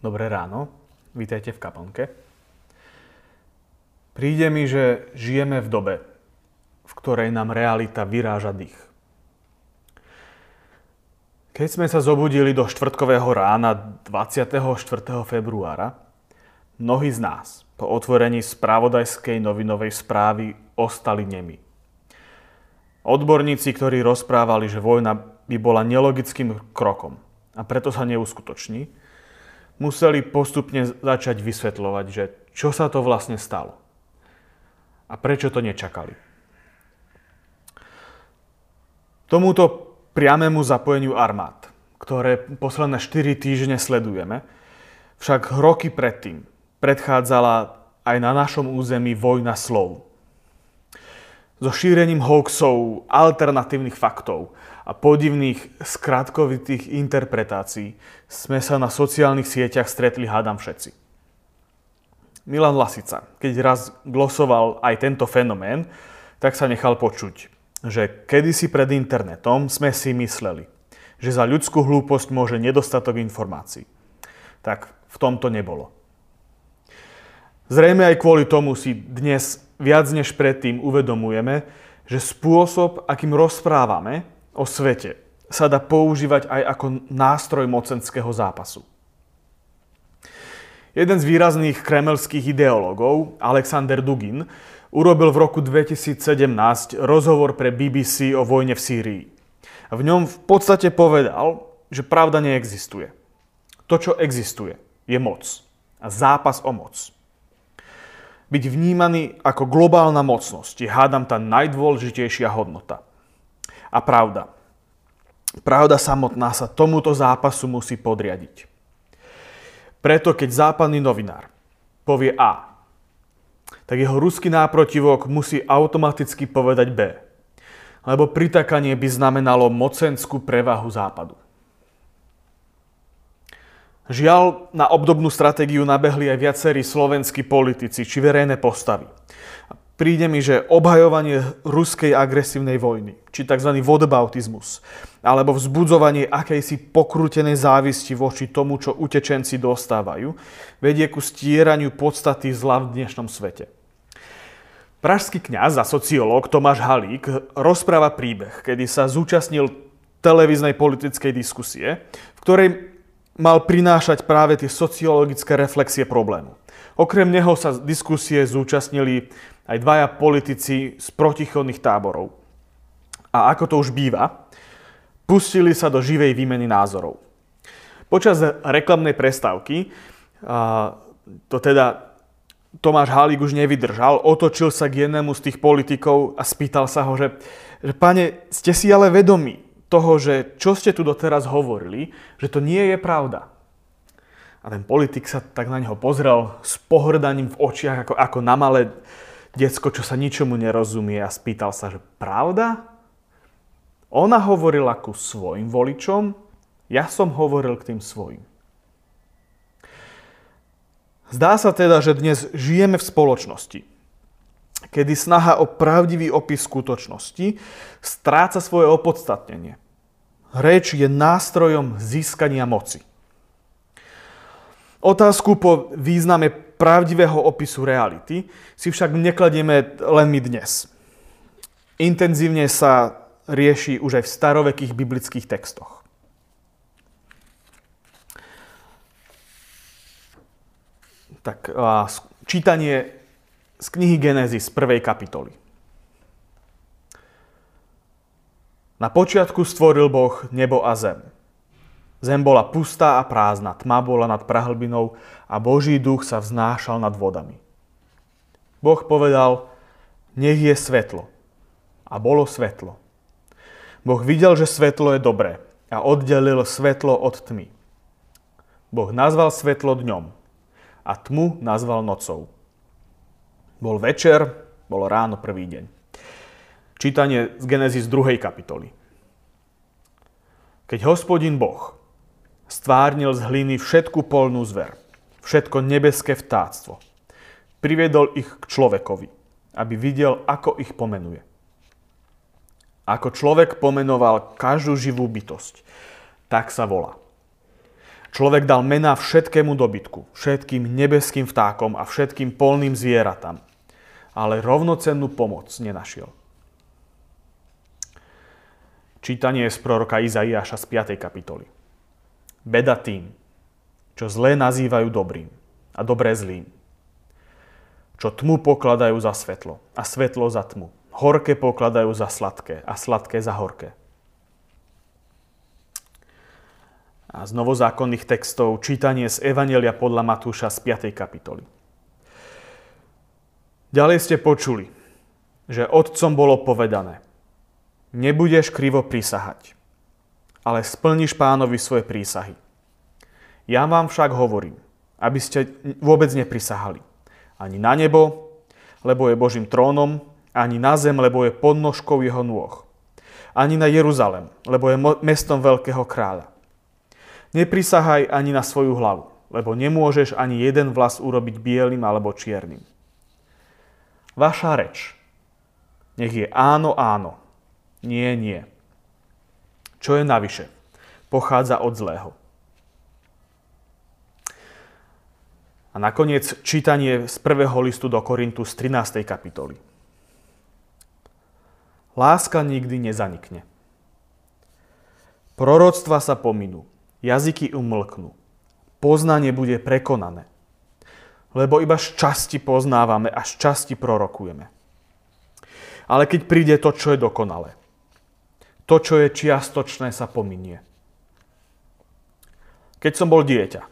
Dobré ráno, vítajte v kaplnke. Príde mi, že žijeme v dobe, v ktorej nám realita vyráža dých. Keď sme sa zobudili do štvrtkového rána 24. februára, mnohí z nás po otvorení spravodajskej novinovej správy ostali nemi. Odborníci, ktorí rozprávali, že vojna by bola nelogickým krokom a preto sa neuskutoční, museli postupne začať vysvetľovať, že čo sa to vlastne stalo a prečo to nečakali. Tomuto priamému zapojeniu armád, ktoré posledné 4 týždne sledujeme, však roky predtým predchádzala aj na našom území vojna slov. So šírením hoaxov, alternatívnych faktov a podivných skratkovitých interpretácií sme sa na sociálnych sieťach stretli hádam všetci. Milan Lasica, keď raz glosoval aj tento fenomén, tak sa nechal počuť, že kedysi pred internetom sme si mysleli, že za ľudskú hlúposť môže nedostatok informácií. Tak v tomto nebolo. Zrejme aj kvôli tomu si dnes viac než predtým uvedomujeme, že spôsob, akým rozprávame, o svete sa dá používať aj ako nástroj mocenského zápasu. Jeden z výrazných kremelských ideológov, Alexander Dugin, urobil v roku 2017 rozhovor pre BBC o vojne v Sýrii. V ňom v podstate povedal, že pravda neexistuje. To, čo existuje, je moc. A zápas o moc. Byť vnímaný ako globálna mocnosť je hádam tá najdôležitejšia hodnota. A pravda. Pravda samotná sa tomuto zápasu musí podriadiť. Preto keď západný novinár povie A, tak jeho ruský náprotivok musí automaticky povedať B. Lebo pritakanie by znamenalo mocenskú prevahu západu. Žiaľ, na obdobnú stratégiu nabehli aj viacerí slovenskí politici či verejné postavy príde mi, že obhajovanie ruskej agresívnej vojny, či tzv. vodobautizmus, alebo vzbudzovanie akejsi pokrútenej závisti voči tomu, čo utečenci dostávajú, vedie ku stieraniu podstaty zla v dnešnom svete. Pražský kňaz a sociológ Tomáš Halík rozpráva príbeh, kedy sa zúčastnil televíznej politickej diskusie, v ktorej mal prinášať práve tie sociologické reflexie problému. Okrem neho sa diskusie zúčastnili aj dvaja politici z protichodných táborov. A ako to už býva, pustili sa do živej výmeny názorov. Počas reklamnej prestávky to teda Tomáš Halík už nevydržal, otočil sa k jednému z tých politikov a spýtal sa ho, že, že pane, ste si ale vedomi toho, že čo ste tu doteraz hovorili, že to nie je pravda. A ten politik sa tak na neho pozrel s pohrdaním v očiach, ako, ako na malé Decko, čo sa ničomu nerozumie a spýtal sa, že pravda? Ona hovorila ku svojim voličom, ja som hovoril k tým svojim. Zdá sa teda, že dnes žijeme v spoločnosti, kedy snaha o pravdivý opis skutočnosti stráca svoje opodstatnenie. Reč je nástrojom získania moci. Otázku po význame pravdivého opisu reality si však nekladieme len my dnes. Intenzívne sa rieši už aj v starovekých biblických textoch. Tak čítanie z knihy Genesis prvej kapitoly. Na počiatku stvoril Boh nebo a zem. Zem bola pustá a prázdna, tma bola nad prahlbinou a Boží duch sa vznášal nad vodami. Boh povedal, nech je svetlo. A bolo svetlo. Boh videl, že svetlo je dobré a oddelil svetlo od tmy. Boh nazval svetlo dňom a tmu nazval nocou. Bol večer, bolo ráno prvý deň. Čítanie z Genesis 2. kapitoly. Keď hospodin Boh stvárnil z hliny všetku polnú zver, všetko nebeské vtáctvo. Priviedol ich k človekovi, aby videl, ako ich pomenuje. Ako človek pomenoval každú živú bytosť, tak sa volá. Človek dal mena všetkému dobytku, všetkým nebeským vtákom a všetkým polným zvieratám, ale rovnocennú pomoc nenašiel. Čítanie z proroka Izaiáša z 5. kapitoly. Beda tým, čo zlé nazývajú dobrým a dobré zlým. Čo tmu pokladajú za svetlo a svetlo za tmu. Horké pokladajú za sladké a sladké za horké. A z novozákonných textov čítanie z Evanelia podľa Matúša z 5. kapitoly. Ďalej ste počuli, že otcom bolo povedané – Nebudeš krivo prísahať, ale splníš pánovi svoje prísahy. Ja vám však hovorím, aby ste vôbec neprisahali. Ani na nebo, lebo je Božím trónom, ani na zem, lebo je podnožkou jeho nôh. Ani na Jeruzalem, lebo je mestom veľkého kráľa. Neprisahaj ani na svoju hlavu, lebo nemôžeš ani jeden vlas urobiť bielým alebo čiernym. Vaša reč nech je áno, áno nie, nie. Čo je navyše? Pochádza od zlého. A nakoniec čítanie z prvého listu do Korintu z 13. kapitoly. Láska nikdy nezanikne. Proroctva sa pominú, jazyky umlknú, poznanie bude prekonané. Lebo iba z časti poznávame a z časti prorokujeme. Ale keď príde to, čo je dokonalé, to, čo je čiastočné, sa pominie. Keď som bol dieťa,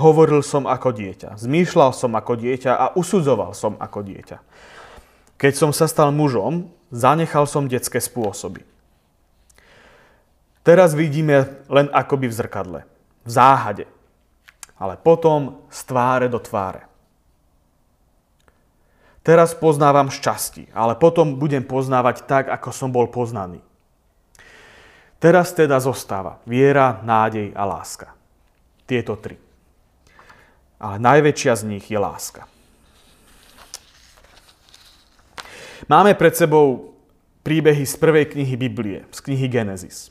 hovoril som ako dieťa, zmýšľal som ako dieťa a usudzoval som ako dieťa. Keď som sa stal mužom, zanechal som detské spôsoby. Teraz vidíme len akoby v zrkadle, v záhade, ale potom z tváre do tváre. Teraz poznávam šťastie, ale potom budem poznávať tak, ako som bol poznaný. Teraz teda zostáva viera, nádej a láska. Tieto tri. Ale najväčšia z nich je láska. Máme pred sebou príbehy z prvej knihy Biblie, z knihy Genesis.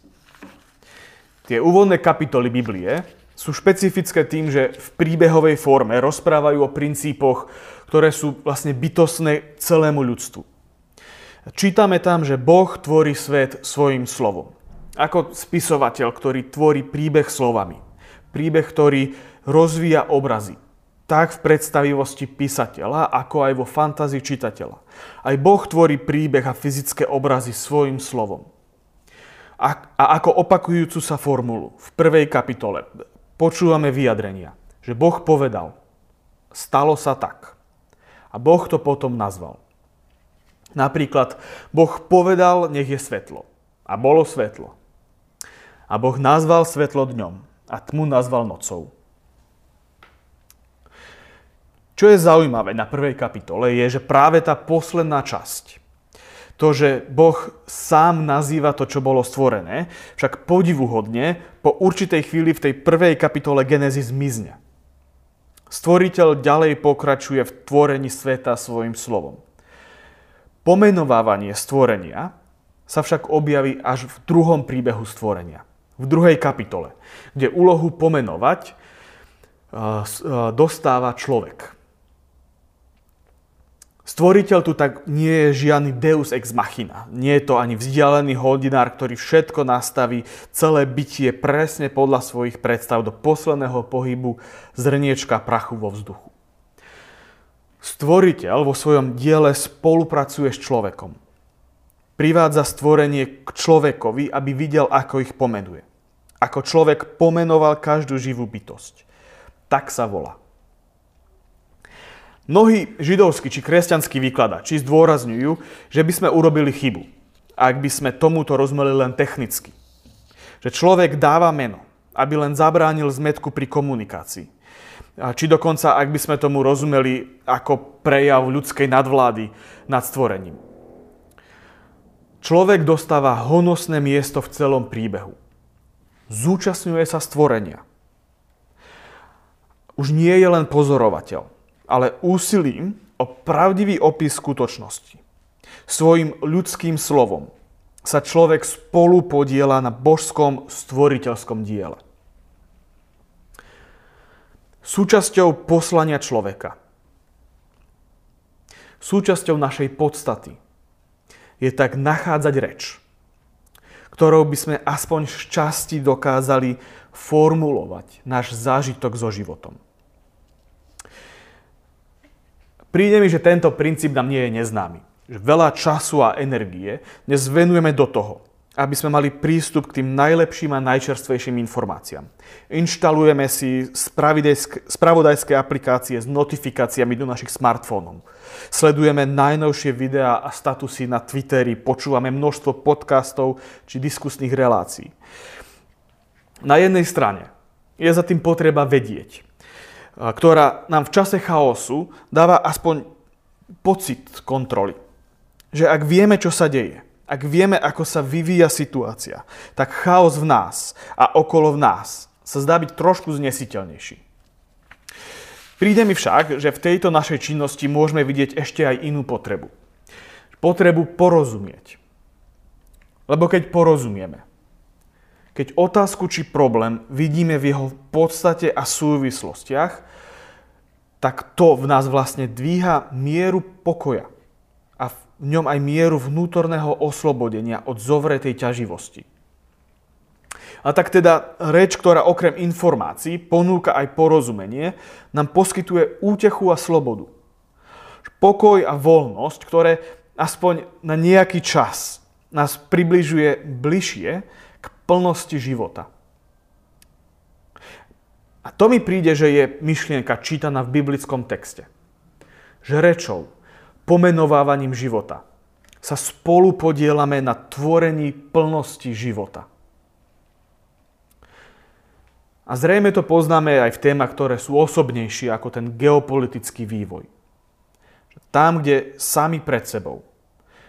Tie úvodné kapitoly Biblie sú špecifické tým, že v príbehovej forme rozprávajú o princípoch, ktoré sú vlastne bytosné celému ľudstvu. Čítame tam, že Boh tvorí svet svojim slovom ako spisovateľ, ktorý tvorí príbeh slovami. Príbeh, ktorý rozvíja obrazy. Tak v predstavivosti písateľa, ako aj vo fantázii čitateľa. Aj Boh tvorí príbeh a fyzické obrazy svojim slovom. A, a ako opakujúcu sa formulu v prvej kapitole počúvame vyjadrenia, že Boh povedal, stalo sa tak. A Boh to potom nazval. Napríklad, Boh povedal, nech je svetlo. A bolo svetlo. A Boh nazval svetlo dňom a tmu nazval nocou. Čo je zaujímavé na prvej kapitole je, že práve tá posledná časť, to, že Boh sám nazýva to, čo bolo stvorené, však podivuhodne po určitej chvíli v tej prvej kapitole Genesis mizne. Stvoriteľ ďalej pokračuje v tvorení sveta svojim slovom. Pomenovávanie stvorenia sa však objaví až v druhom príbehu stvorenia v druhej kapitole, kde úlohu pomenovať dostáva človek. Stvoriteľ tu tak nie je žiadny deus ex machina. Nie je to ani vzdialený hodinár, ktorý všetko nastaví, celé bytie presne podľa svojich predstav do posledného pohybu zrniečka prachu vo vzduchu. Stvoriteľ vo svojom diele spolupracuje s človekom. Privádza stvorenie k človekovi, aby videl, ako ich pomenuje. Ako človek pomenoval každú živú bytosť. Tak sa volá. Mnohí židovskí či kresťanskí výkladači zdôrazňujú, že by sme urobili chybu, ak by sme tomuto rozumeli len technicky. Že človek dáva meno, aby len zabránil zmetku pri komunikácii. Či dokonca, ak by sme tomu rozumeli ako prejav ľudskej nadvlády nad stvorením. Človek dostáva honosné miesto v celom príbehu zúčastňuje sa stvorenia. Už nie je len pozorovateľ, ale úsilím o pravdivý opis skutočnosti. Svojim ľudským slovom sa človek spolu podiela na božskom stvoriteľskom diele. súčasťou poslania človeka. Súčasťou našej podstaty je tak nachádzať reč, ktorou by sme aspoň v časti dokázali formulovať náš zážitok so životom. Príde mi, že tento princíp nám nie je neznámy. Veľa času a energie dnes venujeme do toho, aby sme mali prístup k tým najlepším a najčerstvejším informáciám. Inštalujeme si spravodajské aplikácie s notifikáciami do našich smartfónov. Sledujeme najnovšie videá a statusy na Twitteri, počúvame množstvo podcastov či diskusných relácií. Na jednej strane je za tým potreba vedieť, ktorá nám v čase chaosu dáva aspoň pocit kontroly. Že ak vieme, čo sa deje, ak vieme, ako sa vyvíja situácia, tak chaos v nás a okolo v nás sa zdá byť trošku znesiteľnejší. Príde mi však, že v tejto našej činnosti môžeme vidieť ešte aj inú potrebu. Potrebu porozumieť. Lebo keď porozumieme, keď otázku či problém vidíme v jeho podstate a súvislostiach, tak to v nás vlastne dvíha mieru pokoja a v ňom aj mieru vnútorného oslobodenia od zovretej ťaživosti. A tak teda reč, ktorá okrem informácií ponúka aj porozumenie, nám poskytuje útechu a slobodu. Pokoj a voľnosť, ktoré aspoň na nejaký čas nás približuje bližšie k plnosti života. A to mi príde, že je myšlienka čítaná v biblickom texte. Že rečou, pomenovávaním života sa spolu podielame na tvorení plnosti života. A zrejme to poznáme aj v témach, ktoré sú osobnejšie ako ten geopolitický vývoj. Tam, kde sami pred sebou,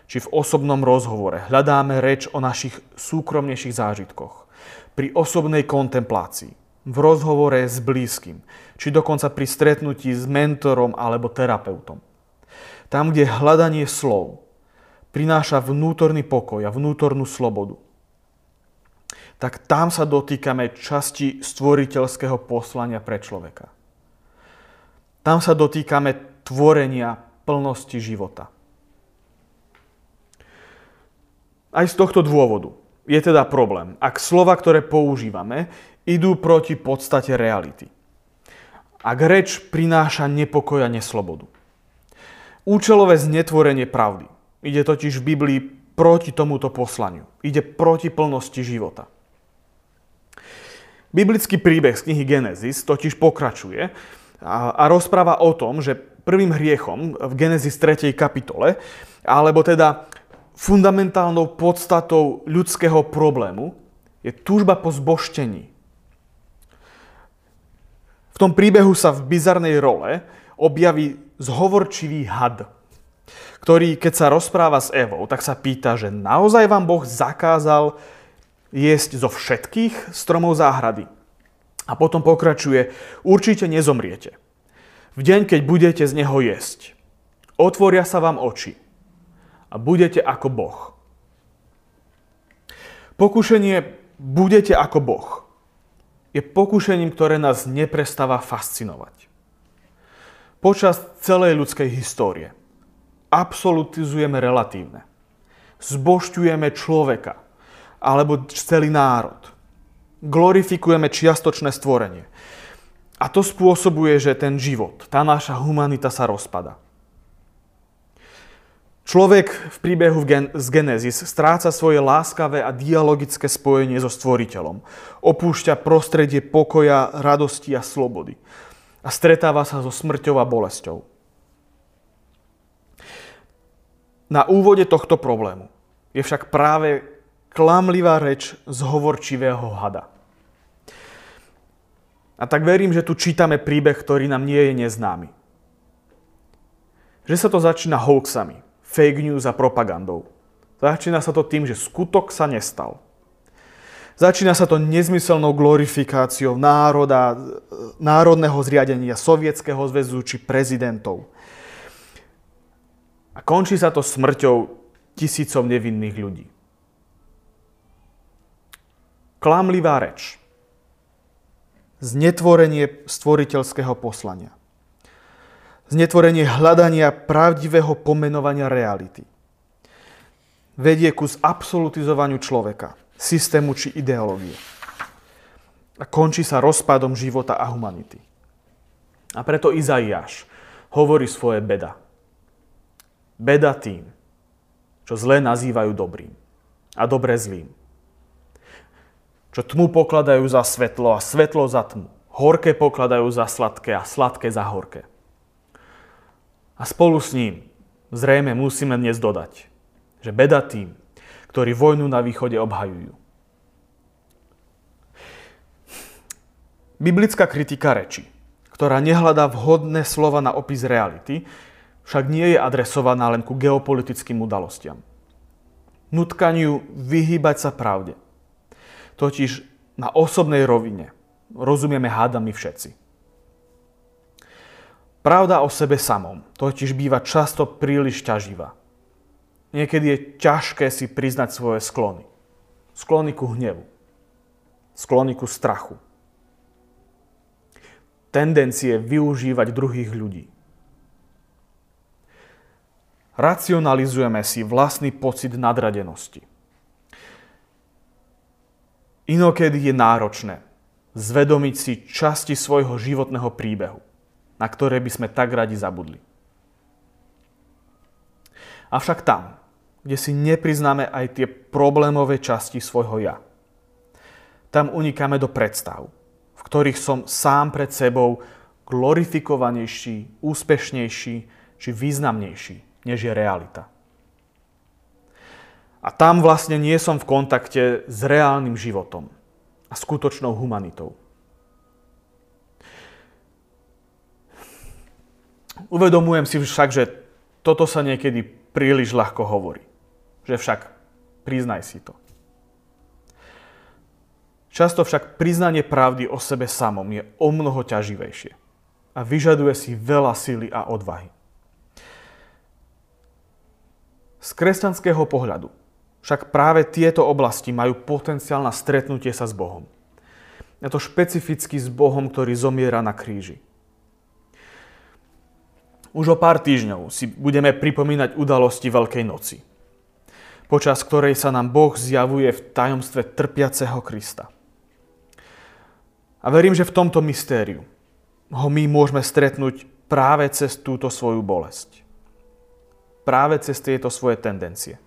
či v osobnom rozhovore hľadáme reč o našich súkromnejších zážitkoch, pri osobnej kontemplácii, v rozhovore s blízkym, či dokonca pri stretnutí s mentorom alebo terapeutom. Tam, kde hľadanie slov prináša vnútorný pokoj a vnútornú slobodu, tak tam sa dotýkame časti stvoriteľského poslania pre človeka. Tam sa dotýkame tvorenia plnosti života. Aj z tohto dôvodu je teda problém, ak slova, ktoré používame, idú proti podstate reality. Ak reč prináša nepokoj a neslobodu. Účelové znetvorenie pravdy. Ide totiž v Biblii proti tomuto poslaniu. Ide proti plnosti života. Biblický príbeh z knihy Genesis totiž pokračuje a, rozpráva o tom, že prvým hriechom v Genesis 3. kapitole, alebo teda fundamentálnou podstatou ľudského problému, je túžba po zboštení, tom príbehu sa v bizarnej role objaví zhovorčivý had, ktorý, keď sa rozpráva s Evou, tak sa pýta, že naozaj vám Boh zakázal jesť zo všetkých stromov záhrady. A potom pokračuje, určite nezomriete. V deň, keď budete z neho jesť, otvoria sa vám oči a budete ako Boh. Pokušenie budete ako Boh je pokušením, ktoré nás neprestáva fascinovať. Počas celej ľudskej histórie absolutizujeme relatívne. Zbošťujeme človeka alebo celý národ. Glorifikujeme čiastočné stvorenie. A to spôsobuje, že ten život, tá naša humanita sa rozpada. Človek v príbehu z Genesis stráca svoje láskavé a dialogické spojenie so stvoriteľom. Opúšťa prostredie pokoja, radosti a slobody. A stretáva sa so smrťou a bolesťou. Na úvode tohto problému je však práve klamlivá reč zhovorčivého hada. A tak verím, že tu čítame príbeh, ktorý nám nie je neznámy. Že sa to začína hoaxami, fake news a propagandou. Začína sa to tým, že skutok sa nestal. Začína sa to nezmyselnou glorifikáciou národa, národného zriadenia, sovietského zväzu či prezidentov. A končí sa to smrťou tisícov nevinných ľudí. Klamlivá reč. znetvorenie stvoriteľského poslania. Znetvorenie hľadania pravdivého pomenovania reality. Vedie ku absolutizovaniu človeka, systému či ideológie. A končí sa rozpadom života a humanity. A preto Izaiáš hovorí svoje beda. Beda tým, čo zlé nazývajú dobrým a dobre zlým. Čo tmu pokladajú za svetlo a svetlo za tmu. Horké pokladajú za sladké a sladké za horké. A spolu s ním zrejme musíme dnes dodať, že beda tým, ktorí vojnu na východe obhajujú. Biblická kritika reči, ktorá nehľadá vhodné slova na opis reality, však nie je adresovaná len ku geopolitickým udalostiam. Nutkaniu vyhýbať sa pravde. Totiž na osobnej rovine rozumieme hádami všetci. Pravda o sebe samom totiž býva často príliš ťaživá. Niekedy je ťažké si priznať svoje sklony. Sklony ku hnevu. Sklony ku strachu. Tendencie využívať druhých ľudí racionalizujeme si vlastný pocit nadradenosti. Inokedy je náročné zvedomiť si časti svojho životného príbehu, na ktoré by sme tak radi zabudli. Avšak tam, kde si nepriznáme aj tie problémové časti svojho ja, tam unikáme do predstav, v ktorých som sám pred sebou glorifikovanejší, úspešnejší či významnejší než je realita. A tam vlastne nie som v kontakte s reálnym životom a skutočnou humanitou. Uvedomujem si však, že toto sa niekedy príliš ľahko hovorí. Že však priznaj si to. Často však priznanie pravdy o sebe samom je o mnoho ťaživejšie a vyžaduje si veľa síly a odvahy. Z kresťanského pohľadu však práve tieto oblasti majú potenciál na stretnutie sa s Bohom. Je to špecificky s Bohom, ktorý zomiera na kríži. Už o pár týždňov si budeme pripomínať udalosti Veľkej noci, počas ktorej sa nám Boh zjavuje v tajomstve trpiaceho Krista. A verím, že v tomto mystériu ho my môžeme stretnúť práve cez túto svoju bolesť práve cez tieto svoje tendencie.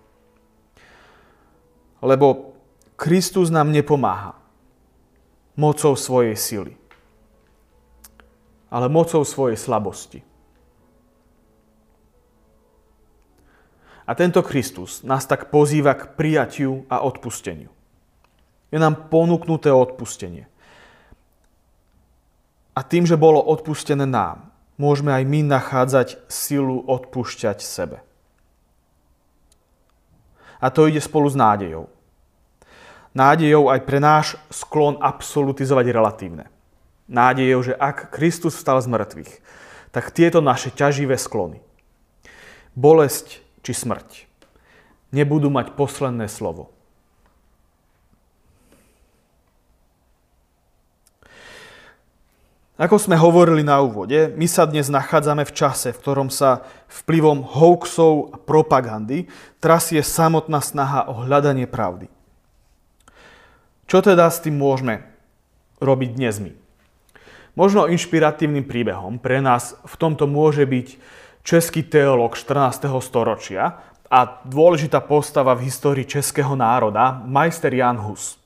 Lebo Kristus nám nepomáha mocou svojej sily, ale mocou svojej slabosti. A tento Kristus nás tak pozýva k prijatiu a odpusteniu. Je nám ponúknuté odpustenie. A tým, že bolo odpustené nám, môžeme aj my nachádzať silu odpúšťať sebe. A to ide spolu s nádejou. Nádejou aj pre náš sklon absolutizovať relatívne. Nádejou, že ak Kristus vstal z mŕtvych, tak tieto naše ťaživé sklony, bolesť či smrť, nebudú mať posledné slovo. Ako sme hovorili na úvode, my sa dnes nachádzame v čase, v ktorom sa vplyvom hoaxov a propagandy trasie samotná snaha o hľadanie pravdy. Čo teda s tým môžeme robiť dnes my? Možno inšpiratívnym príbehom pre nás v tomto môže byť český teológ 14. storočia a dôležitá postava v histórii českého národa, majster Jan Hus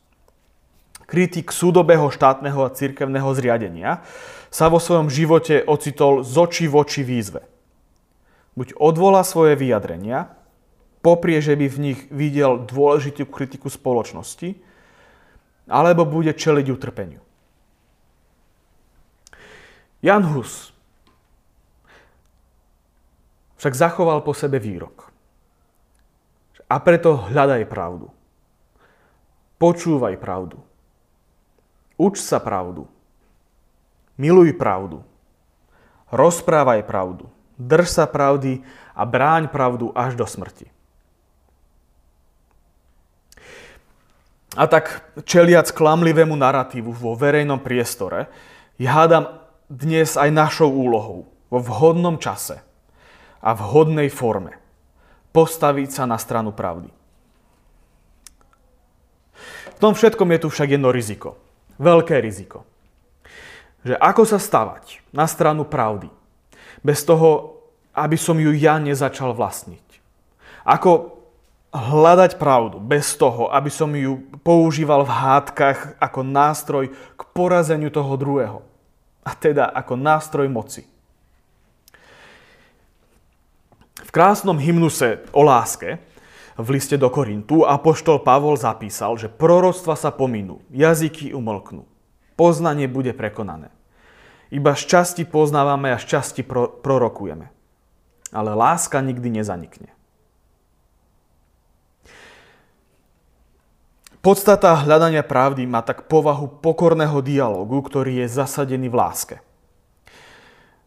kritik súdobého štátneho a cirkevného zriadenia, sa vo svojom živote ocitol z očí v oči výzve. Buď odvolá svoje vyjadrenia, poprie, že by v nich videl dôležitú kritiku spoločnosti, alebo bude čeliť utrpeniu. Jan Hus však zachoval po sebe výrok. A preto hľadaj pravdu. Počúvaj pravdu. Uč sa pravdu. Miluj pravdu. Rozprávaj pravdu. Drž sa pravdy a bráň pravdu až do smrti. A tak čeliac klamlivému narratívu vo verejnom priestore, je hádam dnes aj našou úlohou vo vhodnom čase a vhodnej forme postaviť sa na stranu pravdy. V tom všetkom je tu však jedno riziko. Veľké riziko. Že ako sa stavať na stranu pravdy, bez toho, aby som ju ja nezačal vlastniť. Ako hľadať pravdu bez toho, aby som ju používal v hádkach ako nástroj k porazeniu toho druhého. A teda ako nástroj moci. V krásnom hymnuse o láske v liste do Korintu apoštol Pavol zapísal, že proroctva sa pominú, jazyky umlknú, poznanie bude prekonané. Iba šťastí poznávame a šťastí pro- prorokujeme. Ale láska nikdy nezanikne. Podstata hľadania pravdy má tak povahu pokorného dialogu, ktorý je zasadený v láske.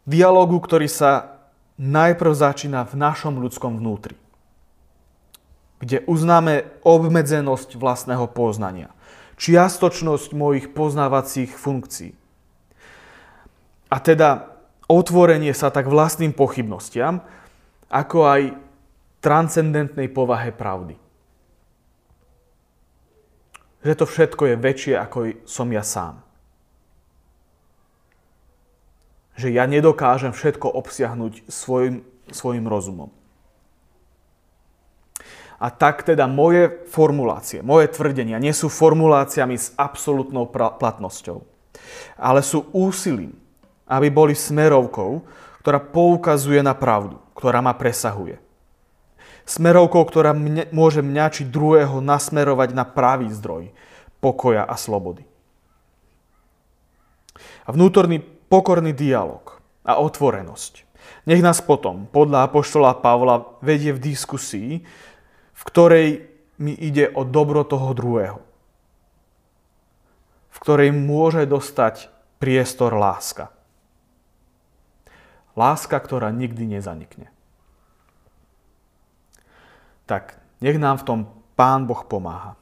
Dialogu, ktorý sa najprv začína v našom ľudskom vnútri, kde uznáme obmedzenosť vlastného poznania, čiastočnosť mojich poznávacích funkcií. A teda otvorenie sa tak vlastným pochybnostiam, ako aj transcendentnej povahe pravdy že to všetko je väčšie, ako som ja sám. Že ja nedokážem všetko obsiahnuť svojim, svojim rozumom. A tak teda moje formulácie, moje tvrdenia nie sú formuláciami s absolútnou platnosťou, ale sú úsilím, aby boli smerovkou, ktorá poukazuje na pravdu, ktorá ma presahuje smerovkou, ktorá mne, môže mňa či druhého nasmerovať na pravý zdroj pokoja a slobody. A vnútorný pokorný dialog a otvorenosť. Nech nás potom, podľa Apoštola Pavla, vedie v diskusii, v ktorej mi ide o dobro toho druhého. V ktorej môže dostať priestor láska. Láska, ktorá nikdy nezanikne tak nech nám v tom Pán Boh pomáha.